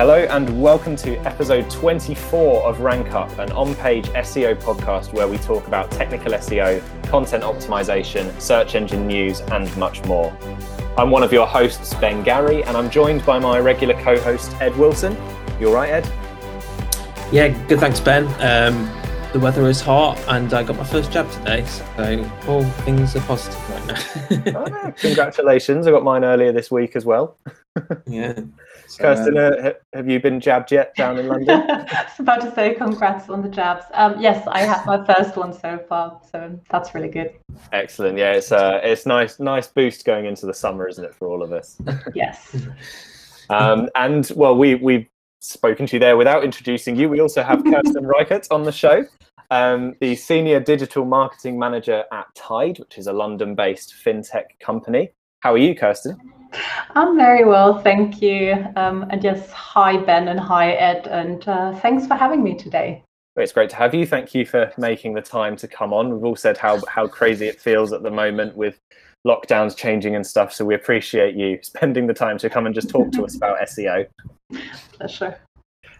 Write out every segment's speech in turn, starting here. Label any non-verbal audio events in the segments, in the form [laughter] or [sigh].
Hello and welcome to episode 24 of Rank Up, an on page SEO podcast where we talk about technical SEO, content optimization, search engine news, and much more. I'm one of your hosts, Ben Gary, and I'm joined by my regular co host, Ed Wilson. You all right, Ed? Yeah, good, thanks, Ben. Um, the weather is hot and I got my first jab today, so all things are positive right now. [laughs] oh, congratulations! I got mine earlier this week as well. [laughs] yeah. Kirsten, um, uh, have you been jabbed yet down in London? [laughs] I was about to say congrats on the jabs. Um, yes, I had my first one so far, so that's really good. Excellent. Yeah, it's uh, it's nice, nice boost going into the summer, isn't it, for all of us? [laughs] yes. Um, and well, we we've spoken to you there without introducing you. We also have Kirsten [laughs] Reichert on the show, um, the senior digital marketing manager at Tide, which is a London-based fintech company. How are you, Kirsten? I'm very well, thank you. Um, and yes, hi Ben and hi Ed, and uh, thanks for having me today. It's great to have you. Thank you for making the time to come on. We've all said how how crazy it feels at the moment with lockdowns changing and stuff. So we appreciate you spending the time to come and just talk to us about [laughs] SEO. Pleasure.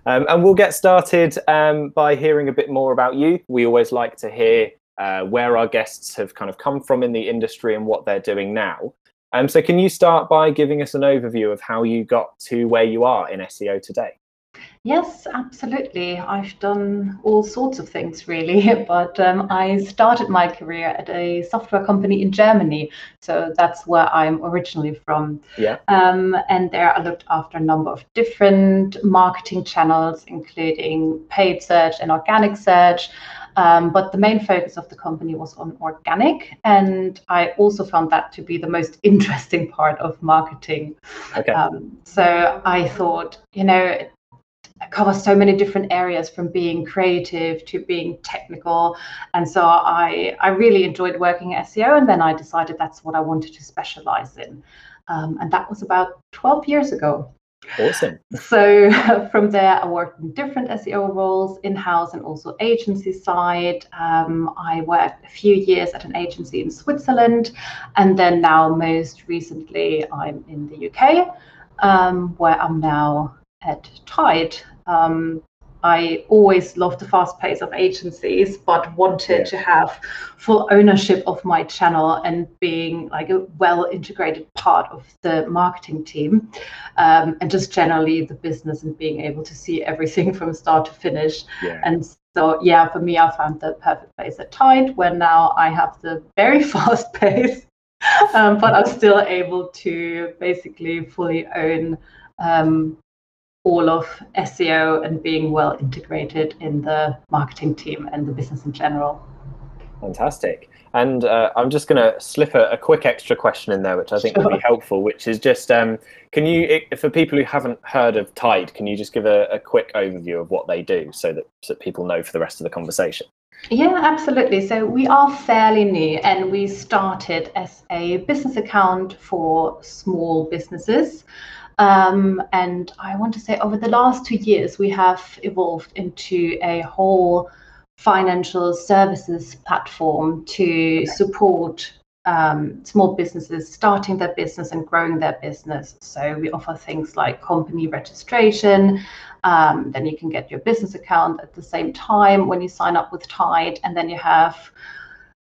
Um, and we'll get started um, by hearing a bit more about you. We always like to hear uh, where our guests have kind of come from in the industry and what they're doing now. Um, so, can you start by giving us an overview of how you got to where you are in SEO today? Yes, absolutely. I've done all sorts of things really, [laughs] but um, I started my career at a software company in Germany. So that's where I'm originally from. Yeah. Um, and there I looked after a number of different marketing channels, including paid search and organic search. Um, but the main focus of the company was on organic. And I also found that to be the most [laughs] interesting part of marketing. Okay. Um, so I thought, you know, covers so many different areas from being creative to being technical and so i i really enjoyed working at seo and then i decided that's what i wanted to specialize in um, and that was about 12 years ago Awesome. So [laughs] from there, I worked in different SEO roles, in-house and also agency side. Um, I worked a few years at an agency in Switzerland, and then now most recently, I'm in the UK, um, where I'm now at Tide. Um, I always loved the fast pace of agencies, but wanted yeah. to have full ownership of my channel and being like a well integrated part of the marketing team um, and just generally the business and being able to see everything [laughs] from start to finish. Yeah. And so, yeah, for me, I found the perfect place at Tide where now I have the very [laughs] fast pace, um, but I'm still able to basically fully own um, all of SEO and being well integrated in the marketing team and the business in general. Fantastic. And uh, I'm just going to slip a, a, quick extra question in there, which I think sure. would be helpful, which is just um, can you, for people who haven't heard of Tide, can you just give a, a quick overview of what they do so that, so that people know for the rest of the conversation? Yeah, absolutely. So we are fairly new and we started as a business account for small businesses. Um, and I want to say over the last two years, we have evolved into a whole financial services platform to support um, small businesses starting their business and growing their business. So we offer things like company registration. Um, then you can get your business account at the same time when you sign up with Tide, and then you have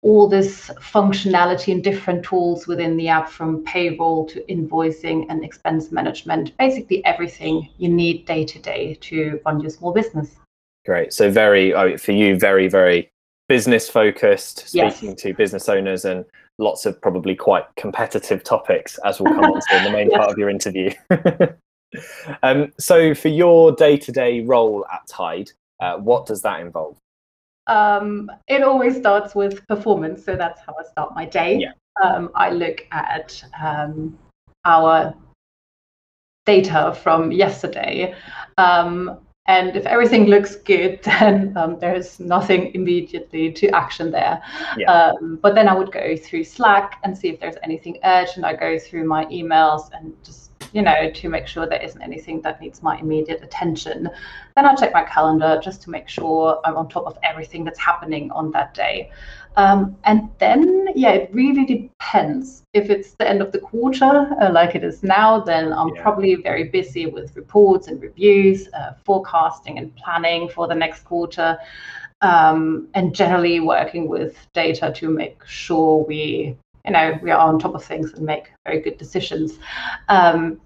all this functionality and different tools within the app from payroll to invoicing and expense management basically everything you need day to day to run your small business great so very oh, for you very very business focused speaking yes. to business owners and lots of probably quite competitive topics as we'll come on to in the main [laughs] yes. part of your interview [laughs] um, so for your day-to-day role at tide uh, what does that involve um, it always starts with performance. So that's how I start my day. Yeah. Um, I look at um, our data from yesterday. Um, and if everything looks good, [laughs] then um, there's nothing immediately to action there. Yeah. Um, but then I would go through Slack and see if there's anything urgent. I go through my emails and just you know, to make sure there isn't anything that needs my immediate attention. Then I check my calendar just to make sure I'm on top of everything that's happening on that day. Um, and then, yeah, it really depends. If it's the end of the quarter, uh, like it is now, then I'm yeah. probably very busy with reports and reviews, uh, forecasting and planning for the next quarter, um, and generally working with data to make sure we you know we are on top of things and make very good decisions um,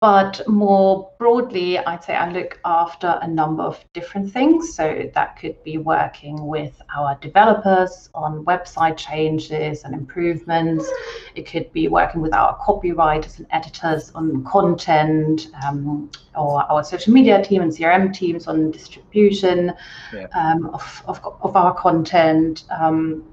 but more broadly, I'd say I look after a number of different things. So that could be working with our developers on website changes and improvements. It could be working with our copywriters and editors on content, um, or our social media team and CRM teams on distribution yeah. um, of, of, of, our content. Um,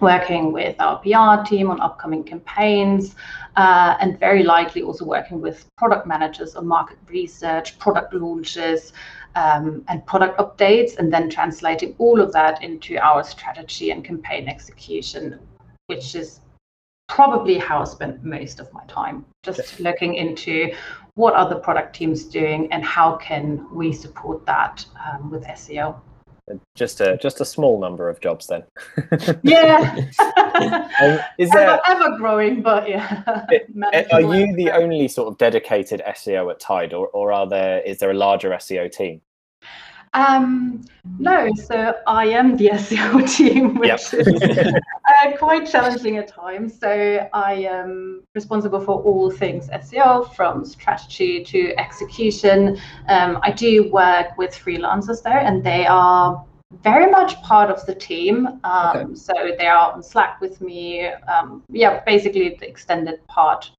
working with our PR team on upcoming campaigns, uh, and very likely also working with product managers on market research, product launches, um, and product updates, and then translating all of that into our strategy and campaign execution, which is probably how I spend most of my time, just looking into what are the product teams doing and how can we support that um, with SEO just a just a small number of jobs then. [laughs] yeah. [laughs] um, is there ever, ever growing, but yeah. [laughs] are you the only sort of dedicated SEO at Tide, or or are there is there a larger SEO team? Um, no, so I am the [laughs] SEO team, which yep. is uh, quite challenging at times. So I am responsible for all things SEO, from strategy to execution. Um, I do work with freelancers though, and they are very much part of the team. Um, okay. So they are on Slack with me. Um, yeah, basically the extended part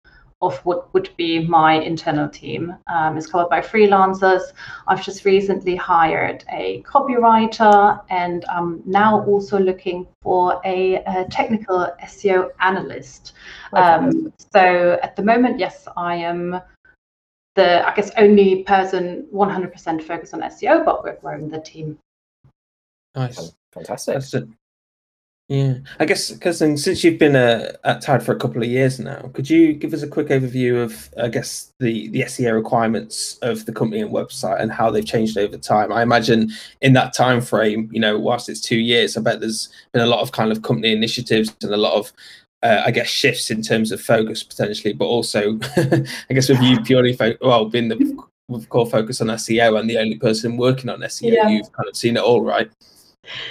of what would be my internal team um, is covered by freelancers. I've just recently hired a copywriter and I'm now also looking for a, a technical SEO analyst. Um, so at the moment, yes, I am the, I guess, only person 100% focused on SEO, but we're growing the team. Nice. Fantastic. That's a, yeah, I guess because since you've been uh, at Tide for a couple of years now, could you give us a quick overview of, I guess, the the SEO requirements of the company and website and how they've changed over time? I imagine in that time frame, you know, whilst it's two years, I bet there's been a lot of kind of company initiatives and a lot of, uh, I guess, shifts in terms of focus potentially, but also, [laughs] I guess, with you purely fo- well being the core focus on SEO and the only person working on SEO, yeah. you've kind of seen it all, right?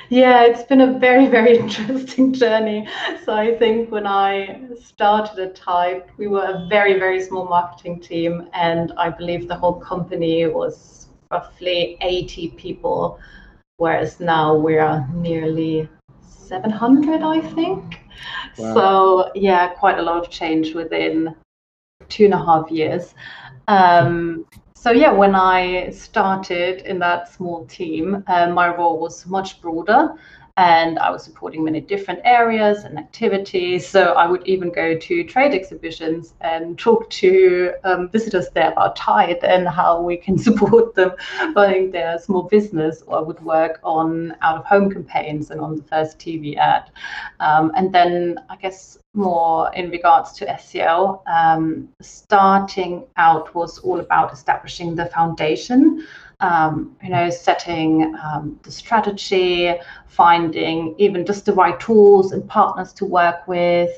Yeah, it's been a very, very [laughs] interesting journey. So I think when I started at Tide, we were a very, very small marketing team, and I believe the whole company was roughly 80 people, whereas now we are nearly 700, I think. Wow. So yeah, quite a lot of change within two and a half years. Um, so yeah, when I started in that small team, uh, my role was much broader and I was supporting many different areas and activities. So I would even go to trade exhibitions and talk to um, visitors there about Tide and how we can [laughs] support them running their small business. Or I would work on out of home campaigns and on the first TV ad. Um, and then I guess more in regards to SEO, um, starting out was all about establishing the foundation um, you know, setting um, the strategy, finding even just the right tools and partners to work with,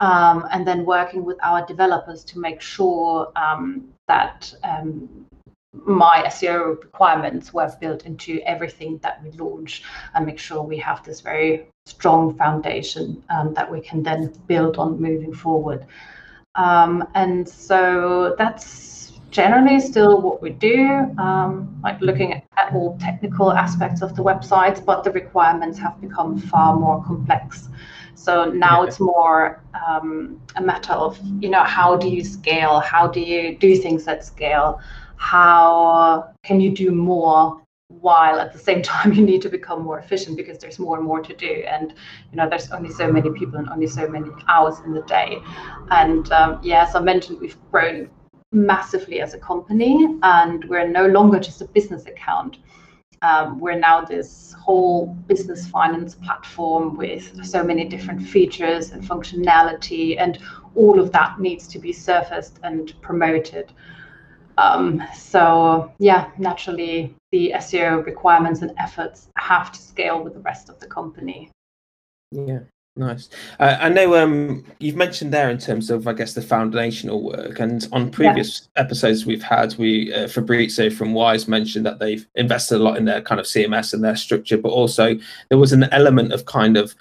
um, and then working with our developers to make sure um, that um, my SEO requirements were built into everything that we launch and make sure we have this very strong foundation um, that we can then build on moving forward. and so that's generally still what we do, um, like looking at, at, all technical aspects of the websites, but the requirements have become far more complex. So now yeah. it's more um, a matter of, you know, how do you scale? How do you do things at scale? How can you do more while at the same [laughs] time you need to become more efficient because there's more and more to do and you know there's only so many people and only so many hours in the day and um, yeah as i mentioned we've grown massively as a company and we're no longer just a business account. Um, we're now this whole business finance platform with so many different features and functionality, and all of that needs to be surfaced and promoted. Um, so yeah, naturally, the SEO requirements and efforts have to scale with the rest of the company. Yeah, Nice. Uh, I know um, you've mentioned there in terms of, I guess, the foundational work, and on previous yeah. episodes we've had, we uh, Fabrizio from Wise mentioned that they've invested a lot in their kind of CMS and their structure, but also there was an element of kind of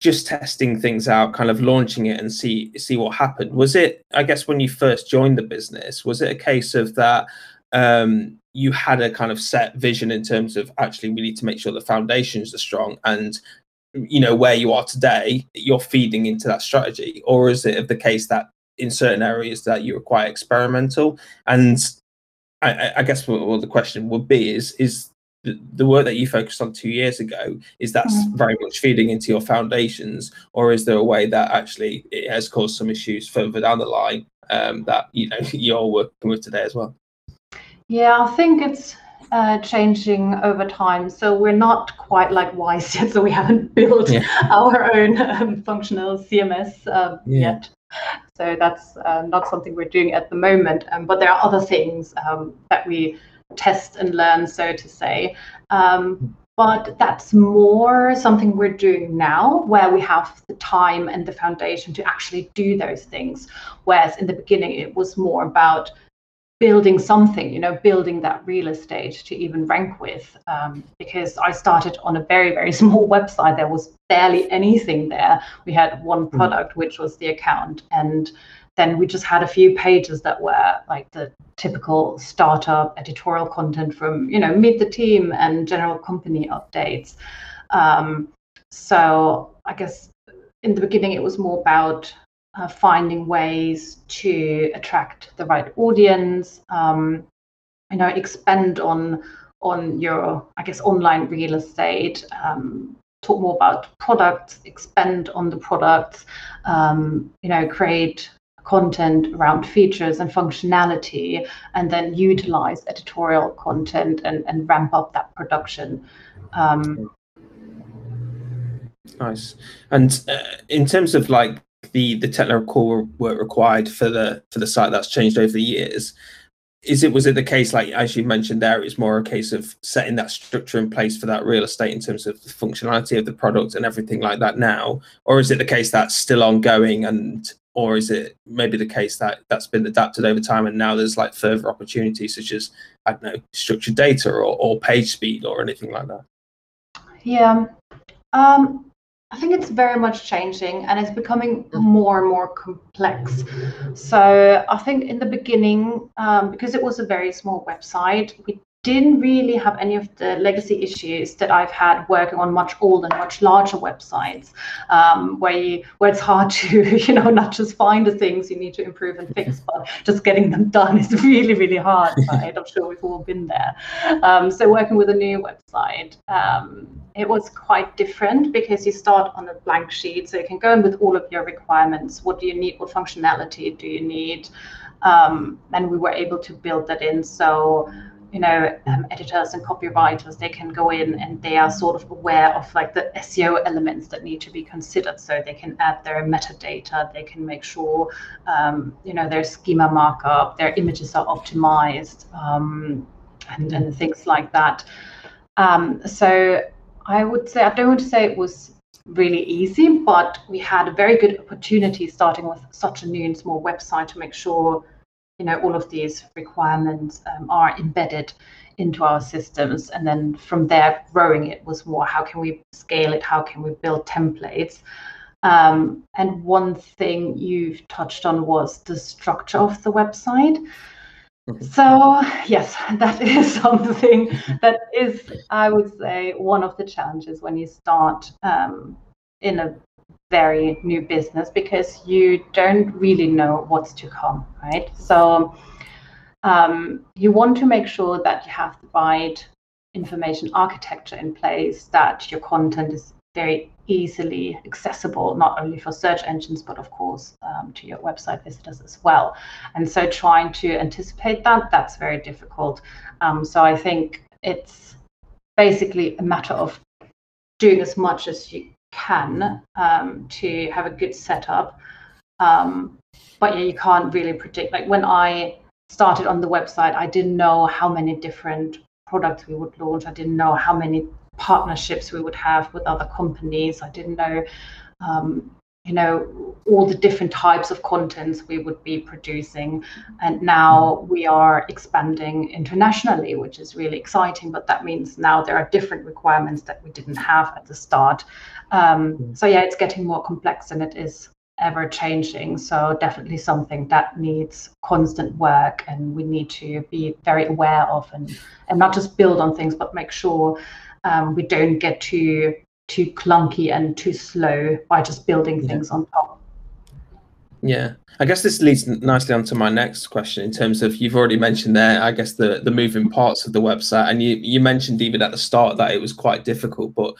just testing things out, kind of launching it and see see what happened. Was it, I guess, when you first joined the business, was it a case of that um, you had a kind of set vision in terms of actually we need to make sure the foundations are strong and you know where you are today you're feeding into that strategy or is it the case that in certain areas that you are quite experimental and i, I guess what, the question would be is is the, the work that you focused on two years ago is that mm-hmm. very much feeding into your foundations or is there a way that actually it has caused some issues further down the line um, that you know [laughs] you're working with today as well yeah i think it's uh, changing over time. So we're not quite like Wise yet. [laughs] So we haven't built yeah. [laughs] our own um, functional CMS um, yeah. yet. So that's uh, not something we're doing at the moment. Um, but there are other things um, that we test and learn, so to say. Um, but that's more something we're doing now where we have the time and the foundation to actually do those things. Whereas in the beginning, it was more about building something, you know, building that real estate to even rank with. Um, because I started on a very, very [laughs] small website. There was barely anything there. We had one hmm. product, which was the account. And then we just had a few pages that were like the typical startup editorial content from, you know, meet the team and general company updates. Um, so I guess in the beginning, it was more about uh, finding ways to attract the right audience, um, you know, expand on on your, I guess, online real estate. Um, talk more about products, expand on the products, um, you know, create content around features and functionality, and then utilize editorial content and, and ramp up that production. Um, nice. And uh, in terms of like the the technical work required for the for the site that's changed over the years is it was it the case like as you mentioned there it's more a case of setting that structure in place for that real estate in terms of the functionality of the product and everything like that now or is it the case that's still ongoing and or is it maybe the case that that's been adapted over time and now there's like further opportunities such as i don't know structured data or, or page speed or anything like that? Yeah. Um I think it's very much changing and it's becoming more and more complex. So I think in the beginning, um, because it was a very small website, we didn't really have any of the legacy issues that I've had working on much older, much larger websites, um, where you, where it's hard to, [laughs] you know, not just find the things you need to improve and fix, but just getting them done is [laughs] really, really hard. [laughs] Right? I'm sure we've all been there. Um, so working with a new website, um, it was quite different because you start on a blank sheet, so you can go in with all of your requirements. What do you need? What functionality do you need? Um, and we were able to build that in. So you know um, editors and copywriters they can go in and they are sort of aware of like the seo elements that need to be considered. So they can add their metadata they can make sure um, you know their schema markup their images are optimized um, and, and things like that. Um, so i would say i don't want to say it was really easy but we had a very good opportunity starting with such a new and small website to make sure you know all of these requirements um, are embedded into our systems. And then from there growing it was more how can we scale it? How can we build templates? Um, and one thing you've touched on was the structure of the website. Mm-hmm. so yes [laughs] that is something that is i would say one of the challenges when you start um, in a very new business because you don't really know what's to come, right? So um, you want to make sure that you have the right information architecture in place, that your content is very easily accessible, not only for search engines, but of course um, to your website visitors as well. And so trying to anticipate that, that's very difficult. Um, so I think it's basically a matter of doing as much as you can um, to have a good setup. Um, but yeah, you can't really predict. Like when I started on the website, I didn't know how many different products we would launch. I didn't know how many partnerships we would have with other companies. I didn't know, um, you know, all the different types of contents we would be producing. And now we are expanding internationally, which is really exciting. But that means now there are different requirements that we didn't have at the start. Um, so yeah, it's getting more complex and it is ever changing. So definitely something that needs constant work and we need to be very aware of and, and not just build on things, but make sure um, we don't get too too clunky and too slow by just building yeah. things on top. Yeah, I guess this leads nicely onto my next question in terms of you've already mentioned there, I guess the the moving parts of the website, and you you mentioned even at the start that it was quite difficult, but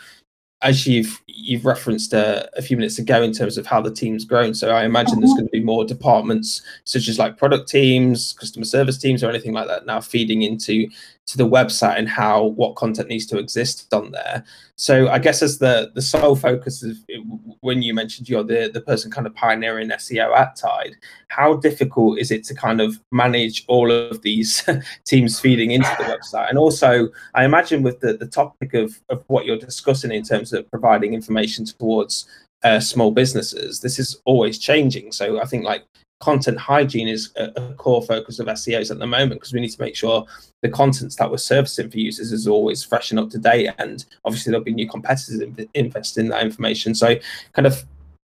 as you've you've referenced uh, a few minutes ago in terms of how the team's grown. So i imagine mm-hmm. there's going to be more departments such as like product teams customer service teams or anything like that now feeding into to the website and how what content needs to exist on there. So i guess as the the sole focus of when you mentioned you're the the person kind of pioneering seo at tide how difficult is it to kind of manage all of these [laughs] teams feeding into the website? And also i imagine with the the topic of of what you're discussing in terms of providing information towards uh, small businesses this is always changing so i think like content hygiene is a, a, core focus of SEOs at the moment because we need to make sure the contents that we're servicing for users is always fresh and up to date. And obviously, there'll be new competitors invest in that information. So, kind of,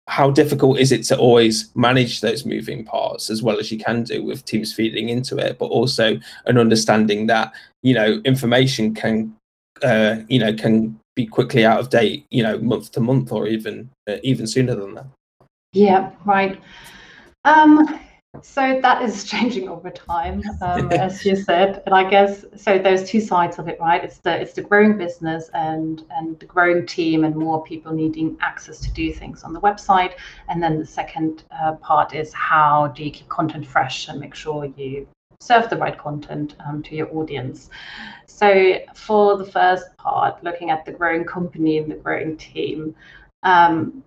how difficult is it to always manage those moving parts as well as you can do with teams feeding into it, but also an understanding that you know information can, uh, you know, can be quickly out of date, you know, month to month or even uh, even sooner than that. Yeah, right. Um, so that is [laughs] changing over time, um, [laughs] as you said, and I guess so. There's two sides of it, right? It's the it's the growing business and and the growing team and more people needing access to do things on the website, and then the second uh, part is how do you keep content fresh and make sure you serve the right content um, to your audience. So for the first part, looking at the growing company and the growing team, um,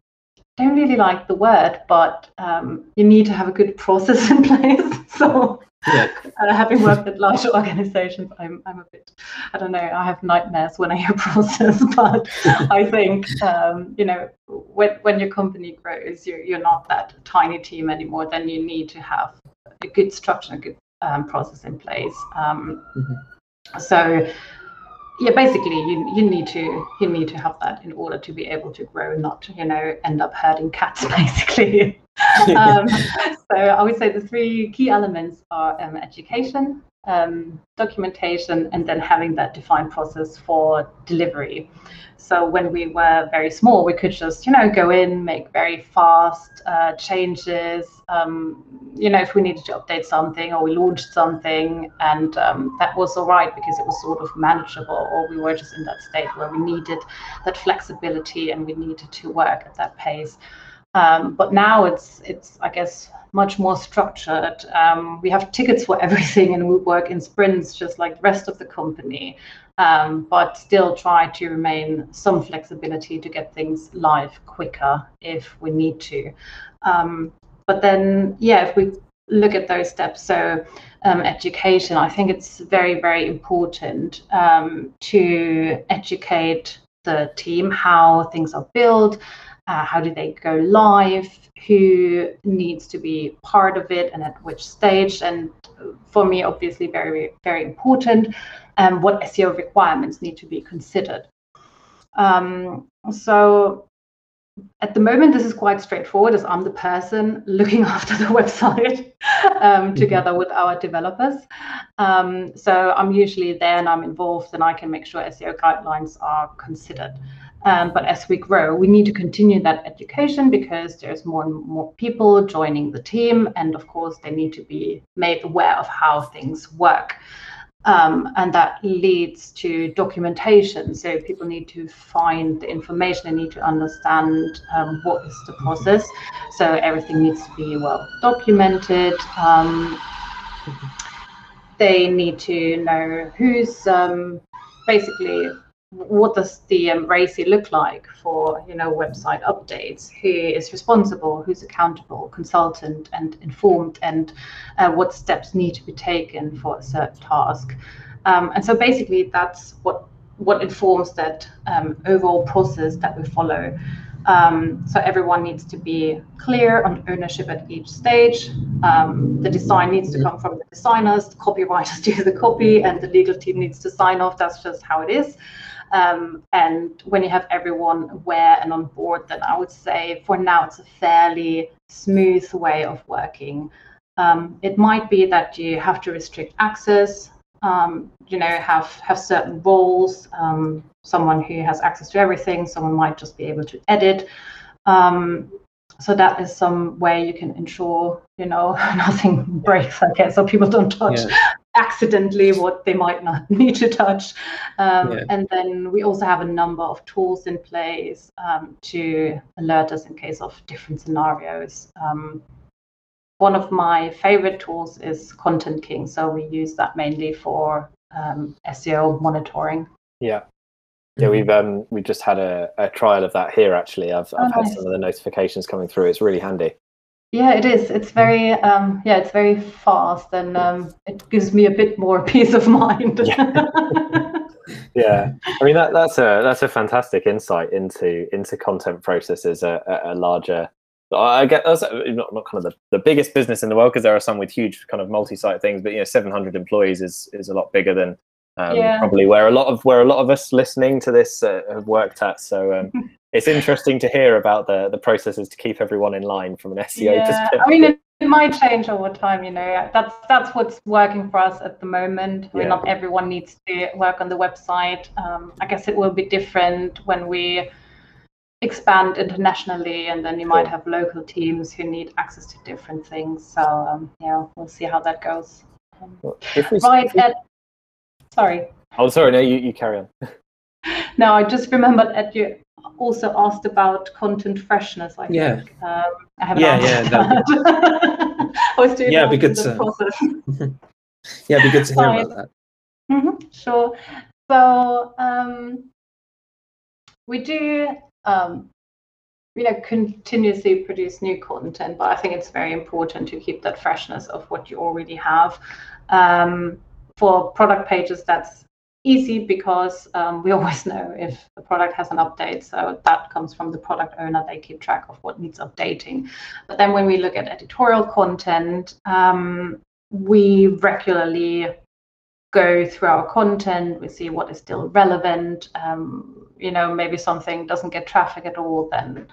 don't really like the word, but um, you need to have a good process in [laughs] place. so, yeah. uh, having worked at large organizations, I'm, I'm a bit, I don't know, I have nightmares when I hear [laughs] process, but I think, um, you know, when, when your company grows, you're, you're not that tiny team anymore, then you need to have a good structure, a good um, process in place. Um, mm-hmm. So, yeah basically you you need to you need to have that in order to be able to grow and not you know end up herding cats [laughs] basically [laughs] um, so i would say the three key elements are um, education um, documentation and then having that defined process for delivery so when we were very small we could just you know go in make very fast uh, changes um, you know, if we needed to update something or we launched something, and um, that was all right because it was sort of manageable, or we were just in that state where we needed that flexibility and we needed to work at that pace. Um, but now it's it's I guess much more structured. Um, we have tickets for everything, and we work in sprints just like the rest of the company. Um, but still try to remain some flexibility to get things live quicker if we need to. Um, but then, yeah, if we look at those steps, so um, education, I think it's very, very important um, to educate the team how things are built, uh, how do they go live, who needs to be part of it, and at which stage. And for me, obviously, very, very important, um, what SEO requirements need to be considered. Um, so at the moment, this is quite straightforward as I'm the person looking [laughs] after the website um, mm-hmm. together with our developers. Um, so I'm usually there and I'm involved and I can make sure SEO guidelines are considered. Um, but as we grow, we need to continue that education because there's more and more people joining the team. And of course, they need to be made aware of how things work. Um, and that leads to documentation. So people need to find the information, they need to understand um, what is the process. So everything needs to be well documented. Um, they need to know who's um, basically what does the um, look like for you know website updates? Who is responsible? Who's accountable? Consultant and informed, and uh, what steps need to be taken for a certain task? Um, and so basically, that's what what informs that um, overall process that we follow. Um, so everyone needs to be clear on ownership at each stage. Um, the design needs to come from the designers, the copywriters [laughs] do the copy, and the legal team needs to sign off. That's just how it is. Um, and when you have everyone aware and on board, then I would say for now it's a fairly smooth way of working. Um, it might be that you have to restrict access, um, you know, have have certain roles. Um, someone who has access to everything. Someone might just be able to edit. So that is some way you can ensure, you know, [laughs] nothing breaks. I guess, so people don't touch yeah. accidentally what they might not [laughs] need to touch. Um, yeah. And then we also have a number of tools in place um, to alert us in case of different scenarios um, one of my favorite tools is ContentKing. So we use that mainly for um, SEO monitoring. Yeah. Yeah, we've um, we just had a, a trial of that here. Actually, I've, I've oh, had some of the notifications coming through. It's really handy. Yeah, it is. It's very um, yeah, it's very fast, and um, it gives me a bit more [laughs] peace of mind. Yeah. [laughs] yeah, I mean that that's a that's a fantastic insight into into content processes at, at a larger I get that's not, not kind of the, the biggest business in the world because there are some with huge kind of multi-site things, but you know, 700 employees is is a lot bigger than um, yeah. probably where a lot of where a lot of us listening to this uh, have worked at. So um, [laughs] it's interesting to hear about the the processes to keep everyone in line from an SEO yeah. perspective. I mean, it, it, might change over time. You know, that's that's what's working for us at the moment. I mean, not everyone needs to work on the website. Um, I guess it will be different when we expand internationally and then you might have local teams who need access to different things so um, yeah we'll see how that goes um, we, right Ed, sorry. Oh sorry no you, you carry on. [laughs] No i just remembered that you also asked about content freshness i yeah. think um, I haven't yeah yeah that. [laughs] I was doing yeah be good to [laughs] yeah be good to hear Fine. about that. Mm-hmm, sure. So um, we do um, you know continuously produce new content but i think it's very important to keep that freshness of what you already have. Um, for product pages that's easy because um, we [laughs] always know if the product has an update so that comes from the product owner they keep track of what needs updating but then when we look at editorial content um, we regularly go through our content, we see what is still relevant. Um, you know, maybe something doesn't get traffic at all, then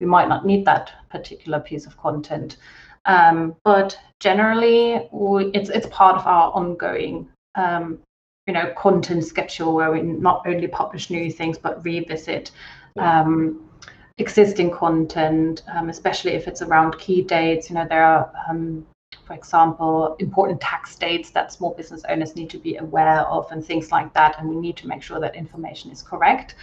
we might not need that particular piece of content. Um, but generally, we, it's it's part of our ongoing, um, you know, content schedule where we not only publish new things but revisit um, existing content, um, especially if it's around key dates. You know, there are um, for example, important tax dates that small business owners need to be aware of and things like that. And we need to make sure that information is correct.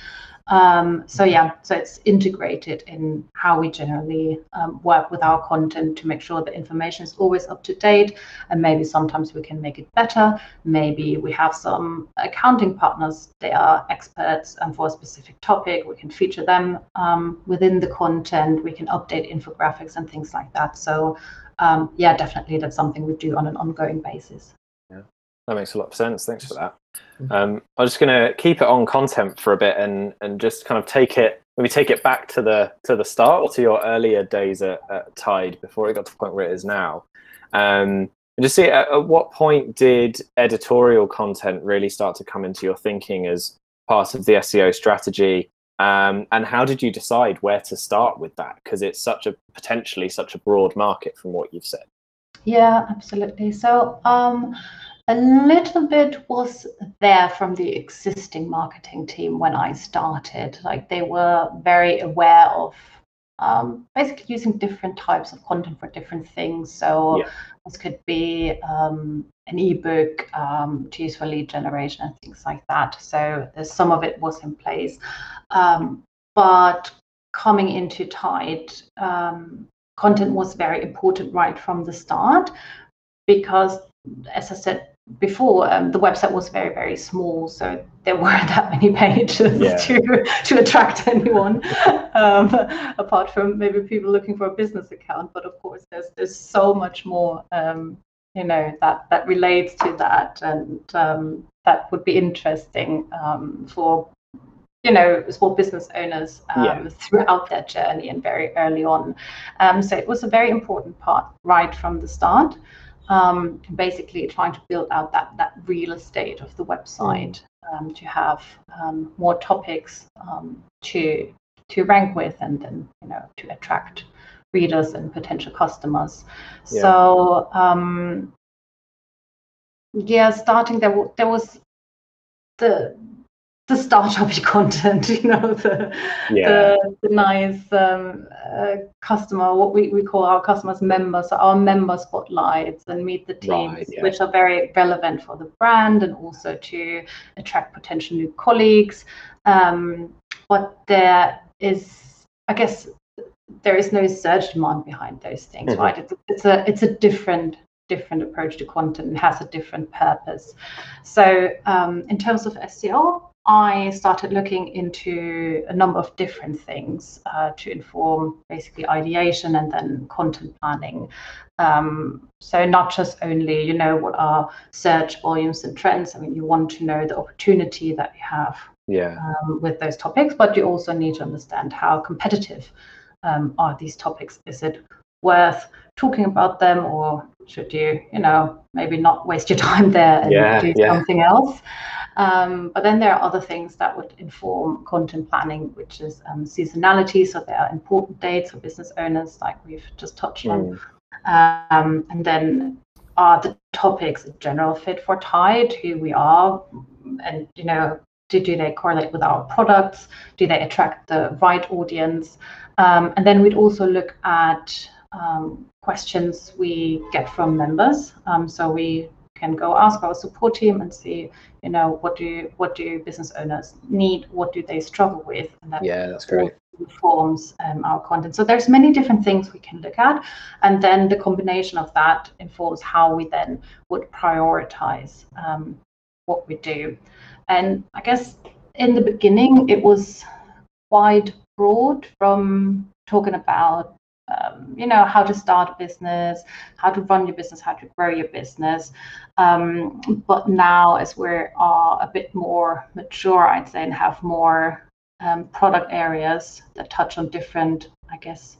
Um, so yeah, so it's integrated in how we generally um, work with our content to make sure the information is always up to date. And maybe sometimes we can make it better. Maybe we have some accounting partners; they are experts um, for a specific topic. We can feature them um, within the content. We can update infographics and things like that. So um, yeah, definitely that's something we do on an ongoing basis. Yeah, that makes a lot of sense. Thanks for that. Mm-hmm. Um, I'm just going to keep it on content for a bit and and just kind of take it maybe take it back to the to the start or to your earlier days at, at Tide before it got to the point where it is now. Um, and just see at, at what point did editorial content really start to come into your thinking as part of the SEO strategy? Um, and how did you decide where to start with that? Because it's such a potentially such a broad market from what you've said. Yeah, absolutely. So um, a little bit was there from the existing marketing team when I started. Like they were very aware of um, basically using different types of content for different things. So yeah. this could be um, an ebook um, to use for lead generation and things like that. So some of it was in place. Um, but coming into Tide, um, content was very important right from the start because, as I said before, um, the website was very, very small. So there [laughs] weren't that many pages Yeah. to to attract anyone, [laughs] um, apart from maybe people looking for a business account. But of course, there's there's so much more, um, you know, that that relates to that, and um, that would be interesting um, for you know small business owners um, Yeah. throughout their journey and very early on. Um, so it was a very important part right from the start. Um, basically, trying to build out that that real estate of the website um, to have um, more topics um, to to rank with, and then you know to attract readers and potential customers. Yeah. So um, yeah, starting there, there was the the startup [laughs] content, you know, the Yeah. the, the nice um, uh, customer, what we, we call our customers members, so our member spotlights and meet the teams, Right, yeah. which are very relevant for the brand and also to attract potential new colleagues. Um, but there is, I guess, there is no search demand behind those things, Mhm. right? It's, it's a it's a different different approach to content and has a different purpose. So um, in terms of SEO, I started looking into a number of different things uh, to inform basically ideation and then content planning. Um, so not just only, you know, what are search volumes and trends. I mean, you want to know the opportunity that you have Yeah. um, with those topics, but you also need to understand how competitive um, are these topics. Is it worth talking about them, or should you, you know, maybe not waste your [laughs] time there and Yeah, do yeah. something else? Um, but then there are other things that would inform content planning, which is um, seasonality. So there are important dates for business owners, like we've just touched on. Mm. Um, and then are the topics a general fit for Tide, who we are, and you know, do, do they correlate with our products? Do they attract the right audience? Um, and then we'd also look at um, questions we get from members. Um, so we can go ask our support team and see, you know, what do what do business owners need? What do they struggle with? And that Yeah, that's great. informs um, our content. So there's many different things we can look at, and then the combination of that informs how we then would prioritize um, what we do. And I guess in the beginning it was quite broad from talking about um, you know how to start a business how to run your business how to grow your business. Um, but now as we are a bit more mature i'd say and have more um, product areas that touch on different i guess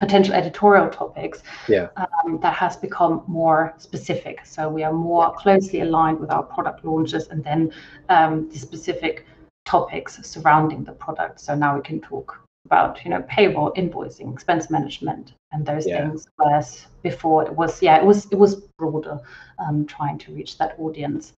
potential editorial topics Yeah. um, that has become more specific. So we are more closely aligned with our product launches and then um, the specific topics surrounding the product. So now we can talk about you know payroll invoicing expense management and those Yeah. things whereas before it was yeah it was it was broader um, trying to reach that audience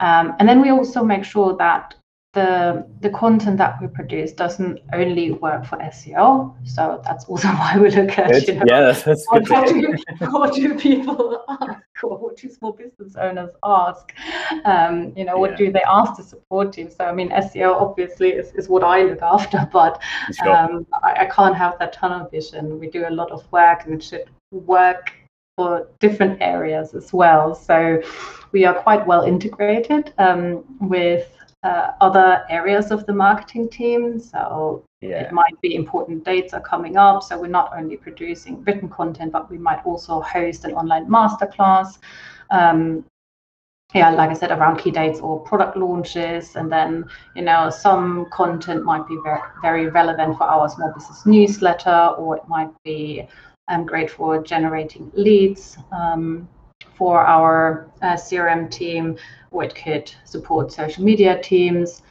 um, and then we also make sure that the the content that we produce doesn't only work for SEO so that's also [laughs] why we look at Good. you know Yeah, that's, that's what do, what do people [laughs] ask [laughs] what do small business owners ask um, you know what Yeah. do they ask the support team so i mean seo obviously is, is what i look after [laughs] but um, I, I can't have that tunnel vision. We do a lot of work and it should work for different areas as well. So we are quite well integrated um, with uh, other areas of the marketing team. So yeah. it might be important dates are coming up. So we're not only producing written content, but we might also host an online masterclass. Um, yeah, like I said, around key dates or product launches. And then, you know, some content might be very, very relevant for our small business newsletter, or it might be um, great for generating leads um, for our uh, CRM team, or it could support social media teams.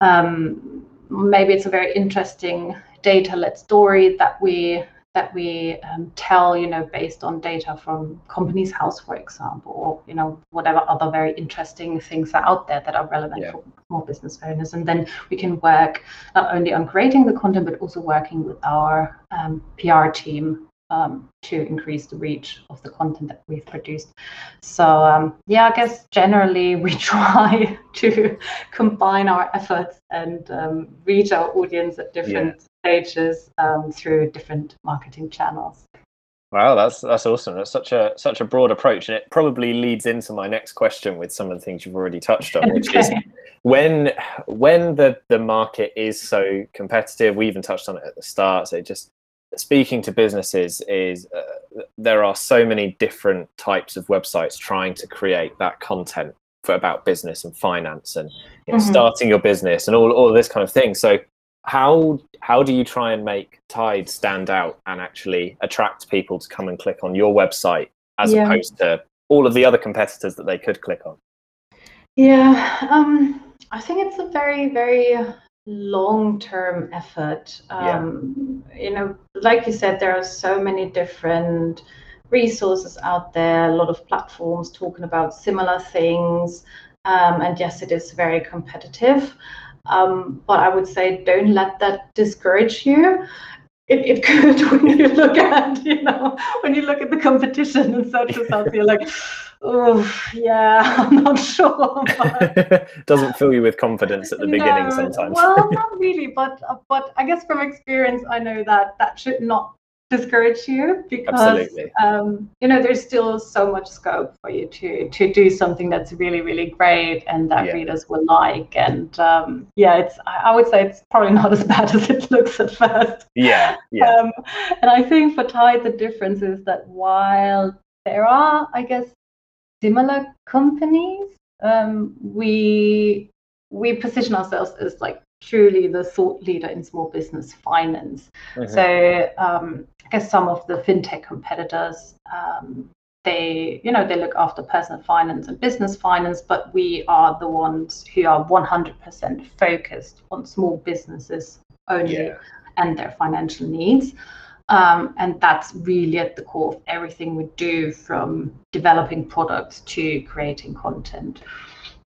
Um, maybe it's a very interesting data-led story that we that we um, tell, you know, based on data from Companies House, for example, or you know, whatever other very interesting things are out there that are relevant Yeah. for small business owners. And then we can work not only on creating the content, but also working with our um, PR team um, to increase the reach of the content that we've produced. So um, yeah, I guess generally [laughs] we try to combine our efforts and um, reach our audience at different stages um, through different marketing channels. Wow, that's that's awesome. That's such a such a broad approach, and it probably leads into my next question with some of the things you've already touched on, which okay. is [laughs] when when the the market is so competitive. We even touched on it at the start. So just speaking to businesses is uh, there are so many different types of websites trying to create that content for about business and finance and you know, mm-hmm. starting your business and all all this kind of thing. So how how do you try and make Tide stand out and actually attract people to come and click on your website as yeah. opposed to all of the other competitors that they could click on? Yeah, um, I think it's a very very long term effort. Um, yeah. You know, like you said, there are so many different resources out there, a lot of platforms talking about similar things. Um, and yes, it is very competitive. Um, but I would say don't let that discourage you. It, it could [laughs] when you look at you know when you look at the competition and such yourself, you're like, oh yeah, [laughs] I'm not sure. But... [laughs] Doesn't fill you with confidence at the beginning sometimes. well, not really, but uh, but I guess from experience, I know that that should not discourage you because um, you know there's still so much scope for you to to do something that's really really great and that yeah. readers will like. And um, yeah it's I would say it's probably not [laughs] as bad as it looks at first. Yeah yeah. Um, and I think for Tide the difference is that while there are I guess similar companies um, we we position ourselves as like truly the thought leader in small business finance. Mm-hmm. So um, I guess some of the fintech competitors, um, they you know they look after personal finance and business finance, but we are the ones who are 100% focused on small businesses only yeah. and their financial needs. Um, and that's really at the core of everything we do from developing products to creating content.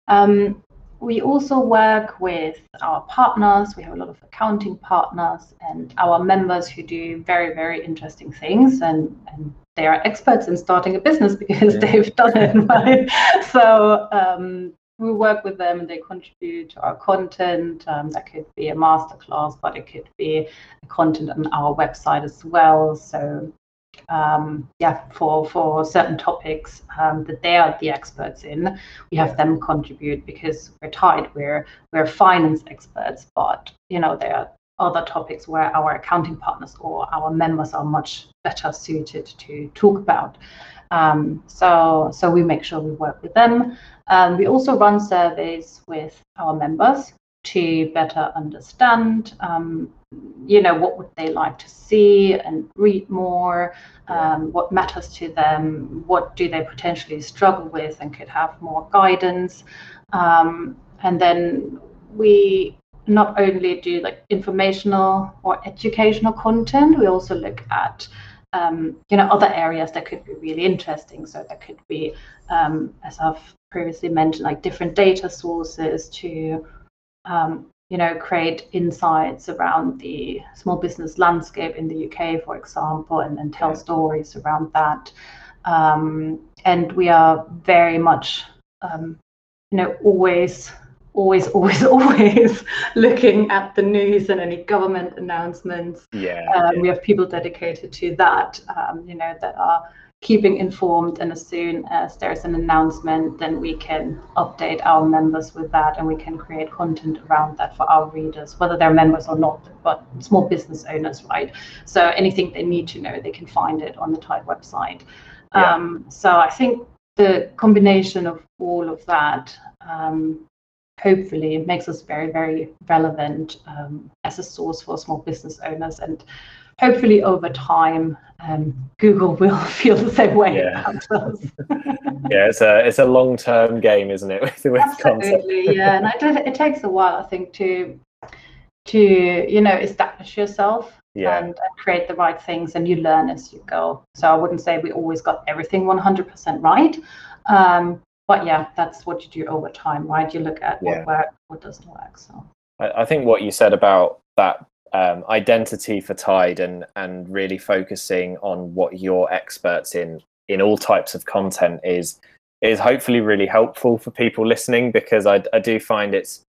Um, we also work with our partners. We have a lot of accounting partners and our members who do very, very interesting things. And, and they are experts in starting a business [laughs] because yeah. they've done it, right? [laughs] so um, we work with them and they contribute to our content. Um, that could be a masterclass, but it could be content on our website as well. So um, yeah, for for certain topics um, that they are the experts in, we have them contribute because we're Tide. We're we're finance experts, but you know there are other topics where our accounting partners or our members are much better suited to talk about. Um, so so we make sure we work with them. Um, we also run surveys with our members to better understand um, you know what would they like to see and read more um, what matters to them what do they potentially struggle with and could have more guidance. Um, and then we not only do like informational or educational content we also look at um, you know other areas that could be really interesting. So that could be um, as i've previously mentioned like different data sources to um, you know, create insights around the small business landscape in the UK, for example, and, then tell stories around that. Um, and we are very much, um, you know, always, always, [laughs] always, always looking at the news and any government announcements. Yeah, um, yeah. We have people dedicated to that, um, you know, that are keeping informed and as soon as there's an announcement then we can update our members with that and we can create content around that for our readers whether they're members or not but small business owners right so anything they need to know they can find it on the tide website yeah. um, so i think the combination of all of that um, hopefully makes us very very relevant um, as a source for small business owners and hopefully over time um, Google [laughs] will feel the same way yeah. about us. [laughs] yeah, it's a it's a long term game, isn't it? [laughs] With, with Absolutely, yeah, and it, it takes a while, I think, to to you know establish yourself yeah. and, and, create the right things, and you learn as you go. So I wouldn't say we always got everything one hundred percent right. Um, but yeah, that's what you do over time, right? You look at what yeah. works, what doesn't work. So I, I think what you said about that um, identity for Tide and and really focusing on what you're experts in in all types of content is is hopefully really helpful for people listening because I, I do find it's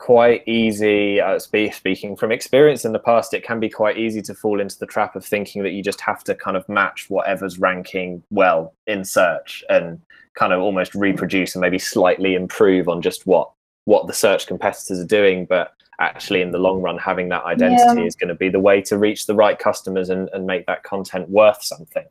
quite easy uh, speaking from experience in the past it can be quite easy to fall into the trap of thinking that you just have to kind of match whatever's ranking well in search and kind of almost reproduce and maybe slightly improve on just what what the search competitors are doing. But actually in the long run having that identity yeah. is going to be the way to reach the right customers and, and make that content worth something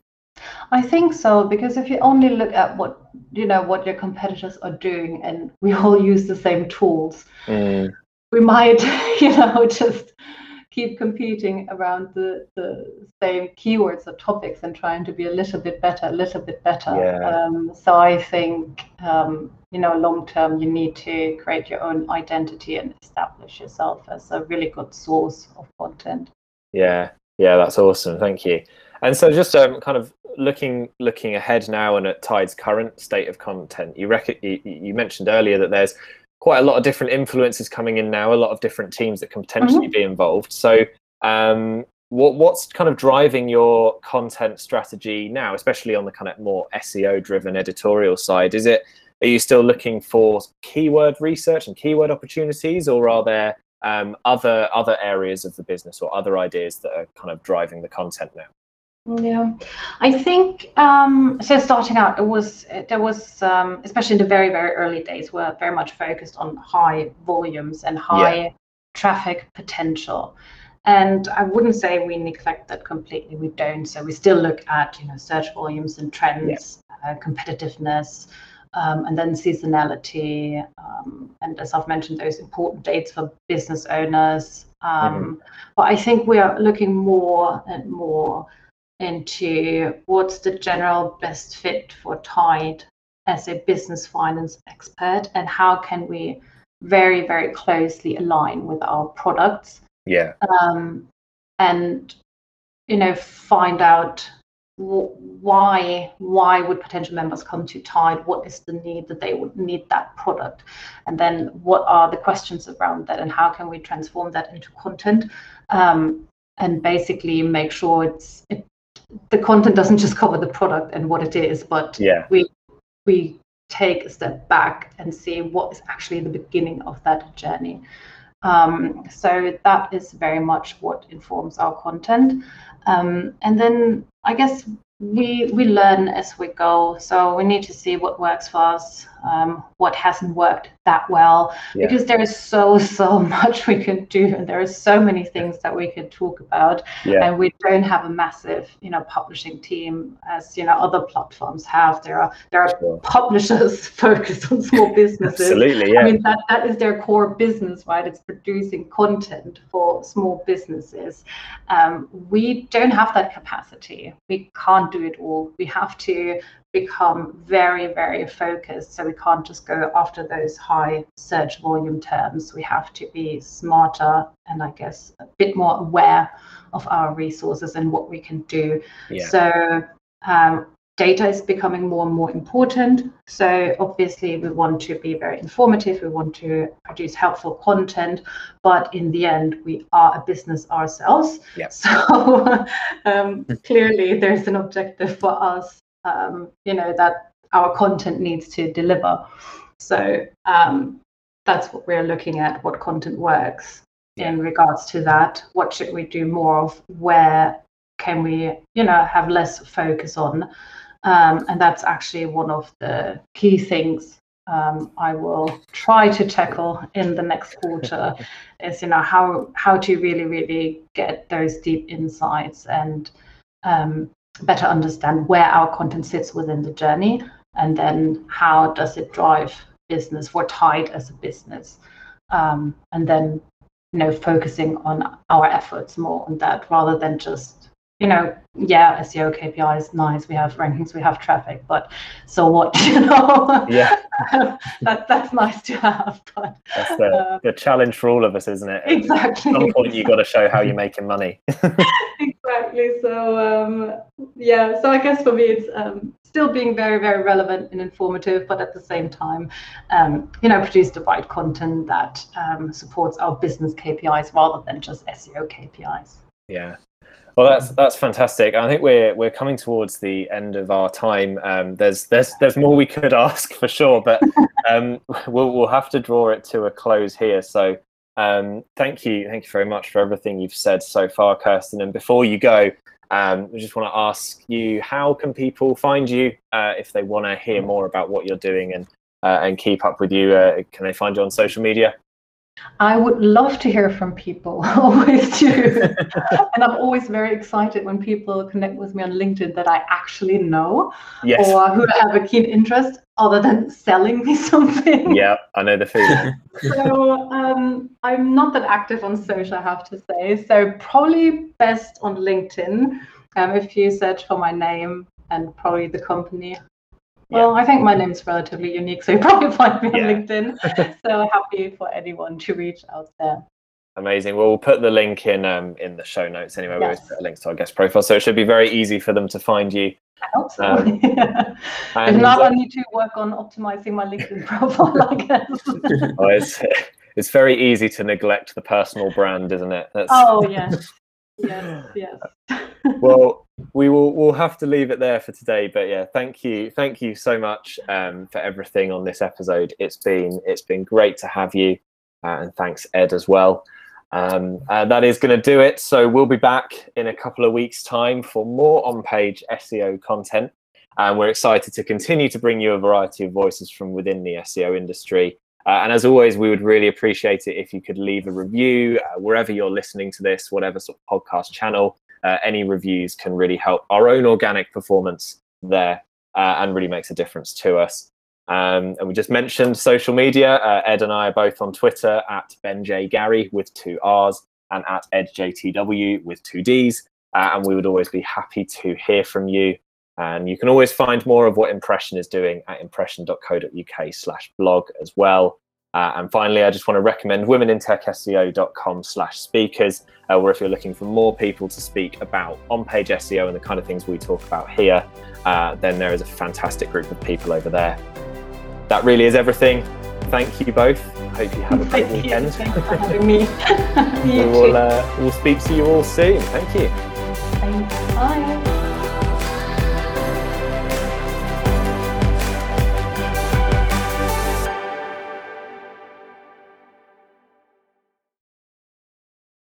I think so because if you only look at what you know what your competitors are doing, and we all [laughs] use the same tools, mm. we might [laughs] you know just keep competing around the the same keywords or topics and trying to be a little bit better, a little bit better. Yeah. Um, so I think um, you know long term you need to create your own identity and establish yourself as a really good source of content. Yeah, yeah, that's awesome. Thank you. And so, just um, kind of looking looking ahead now and at Tide's current state of content, you, rec- you, you mentioned earlier that there's quite a lot of different influences coming in now, a lot of different teams that can potentially mm-hmm. be involved. So, um, what what's kind of driving your content strategy now, especially on the kind of more SEO driven editorial side? Is it are you still looking for keyword research and keyword opportunities, or are there um, other other areas of the business or other ideas that are kind of driving the content now? Yeah, I think um, so. Starting out, it was there was um, especially in the very very early days, we're very much focused on high volumes and high yeah. traffic potential. And I wouldn't say we neglect that completely. We don't. So we still look at you know search volumes and trends, yeah. uh, competitiveness, um, and then seasonality, um, and as I've mentioned, those important dates for business owners. Um, mm-hmm. But I think we are looking more and more into what's the general best fit for Tide as a business finance expert and how can we very, very closely align with our products. Yeah. Um, and, you know, find out why why would potential members come to Tide? What is the need that they would need that product? And then what are the questions around that and how can we transform that into content? Um, and basically make sure it's it the content doesn't just cover the product and what it is, but yeah. we we take a step back and see what is actually the beginning of that journey. Um, so that is very much what informs our content. Um, and then I guess we we learn as we go so we need to see what works for us um, what hasn't worked that well yeah. because there is so so [laughs] much we can do and there are so many things that we can talk about yeah. and we don't have a massive you know publishing team as you know other platforms have there are there are sure. publishers [laughs] focused on small [laughs] businesses absolutely yeah i mean that that is their core business right it's producing content for small businesses um, we don't have that capacity we can't do it all. We have to become very, very focused. So we can't just go after those high search volume terms. We have to be smarter and I guess a bit more aware of our resources and what we can do. Yeah. So um, data is becoming more and more important. So obviously we want to be very informative, we want to produce helpful content, but in the end we are a business ourselves. Yep. [laughs] So um, clearly there's an objective for us, um, you know, that our content needs to deliver. So um, that's what we're looking at, what content works. Yeah. In regards to that, what should we do more of? Where can we, you know, have less focus on? Um, and that's actually one of the key things um, I will try to tackle in the next quarter [laughs] is you know how how to really really get those deep insights and um, better understand where our content sits within the journey and then how does it drive business for Tide as a business um, and then you know focusing on our efforts more on that rather than just you know, yeah, SEO KPI is nice. We have rankings, we have traffic, but so what? [laughs] You know, yeah, [laughs] that that's nice to have. But that's the, uh, the challenge for all of us, isn't it? Exactly. At some point, you've got to show how you're making money. [laughs] exactly. So um, yeah, so I guess for me, it's um, still being very, very relevant and informative, but at the same time, um, you know, produce the right content that um, supports our business KPIs rather than just SEO KPIs. Yeah, Well, that's that's fantastic. I think we're we're coming towards the end of our time. Um, there's there's there's more we could [laughs] ask for sure, but um, [laughs] we'll we'll have to draw it to a close here. So um, thank you, thank you very much for everything you've said so far, Kirsten. And before you go, um, I just want to ask you, how can people find you uh, if they want to hear more about what you're doing and uh, and keep up with you? Uh, can they find you on social media? I would love to hear from people, [laughs] always do. and I'm always very excited when people connect with me on LinkedIn that I actually know yes. or who have a keen interest other than selling me [laughs] something. Yeah, I know the feeling. [laughs] so um, I'm not that active on social, I have to say. So probably best on LinkedIn. Um, if you search for my name and probably the company, well, I think my name's relatively unique, so you probably [laughs] find me on yeah. LinkedIn. [laughs] so happy for anyone to reach out there. Amazing. Well, we'll put the link in um, in the show notes anyway. Yes. We always put links to our guest profile, so it should be very easy for them to find you. I hope so. Um, [laughs] if not, uh, I need to work on optimizing my LinkedIn profile. I guess. oh, it's it's very easy to neglect the personal brand, isn't it? That's... Oh yes, yes, yes. well, we will we'll have to leave it there for today. But yeah, thank you, thank you so much um, for everything on this episode. It's been it's been great to have you, uh, and thanks Ed as well. Um, uh, that is going to do it. So we'll be back in a couple of weeks' time for more on-page SEO content. And we're excited to continue to bring you a variety of voices from within the SEO industry. Uh, and as always, we would really appreciate it if you could leave a review uh, wherever you're listening to this, whatever sort of podcast channel uh, any reviews can really help our own organic performance there uh, and really makes a difference to us. Um, and we just mentioned social media. Uh, Ed and I are both on Twitter at BenJGarry with two R's and at EddJTW with two D's. Uh, and we would always be happy to hear from you. And you can always find more of what Impression is doing at impression.co.uk slash blog as well. Uh, and finally, I just want to recommend womenintechseo.com slash speakers, uh, where if you're looking for more people to speak about on-page SEO and the kind of things we talk about here, uh, then there is a fantastic group of people over there. That really is everything. Thank you both. Hope you have a great weekend. Thank weekend. Thanks for having me. [laughs] [laughs] we will, uh, we'll speak to you all soon. Thank you. Bye.